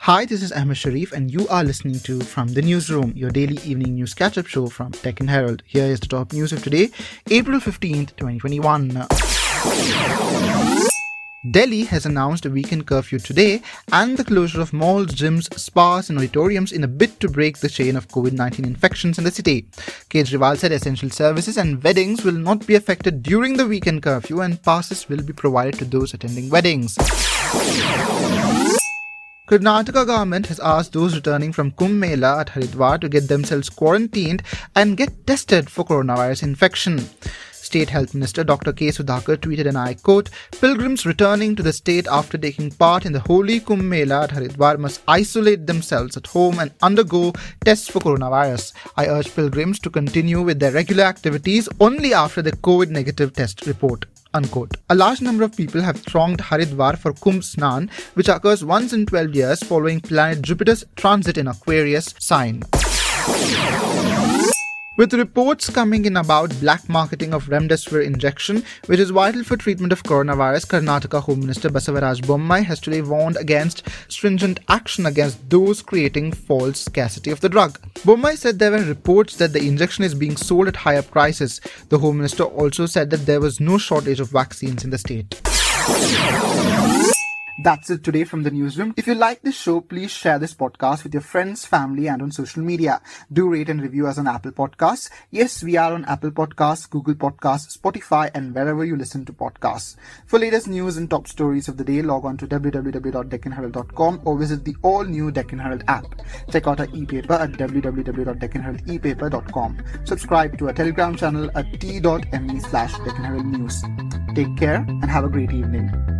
Hi, this is Ahmed Sharif, and you are listening to From the Newsroom, your daily evening news catch up show from Deccan Herald. Here is the top news of today, April 15th, 2021. Delhi has announced a weekend curfew today and the closure of malls, gyms, spas, and auditoriums in a bid to break the chain of COVID 19 infections in the city. Kejriwal said essential services and weddings will not be affected during the weekend curfew and passes will be provided to those attending weddings. Karnataka government has asked those returning from Kumbh Mela at Haridwar to get themselves quarantined and get tested for coronavirus infection. State Health Minister Dr. K. Sudhakar tweeted, and I quote, Pilgrims returning to the state after taking part in the Holy Kumbh Mela at Haridwar must isolate themselves at home and undergo tests for coronavirus. I urge pilgrims to continue with their regular activities only after the COVID negative test report. Unquote. A large number of people have thronged Haridwar for Kumbh Snan, which occurs once in 12 years following planet Jupiter's transit in Aquarius sign. With reports coming in about black marketing of remdesivir injection, which is vital for treatment of coronavirus, Karnataka Home Minister Basavaraj Bommai has today warned against stringent action against those creating false scarcity of the drug. Bommai said there were reports that the injection is being sold at higher prices. The Home Minister also said that there was no shortage of vaccines in the state. That's it today from the newsroom. If you like this show, please share this podcast with your friends, family, and on social media. Do rate and review us on Apple Podcasts. Yes, we are on Apple Podcasts, Google Podcasts, Spotify, and wherever you listen to podcasts. For latest news and top stories of the day, log on to www.deccanherald.com or visit the all new Deccan Herald app. Check out our e-paper at www.deccanheraldepaper.com. Subscribe to our Telegram channel at t.me slash Deccan Herald News. Take care and have a great evening.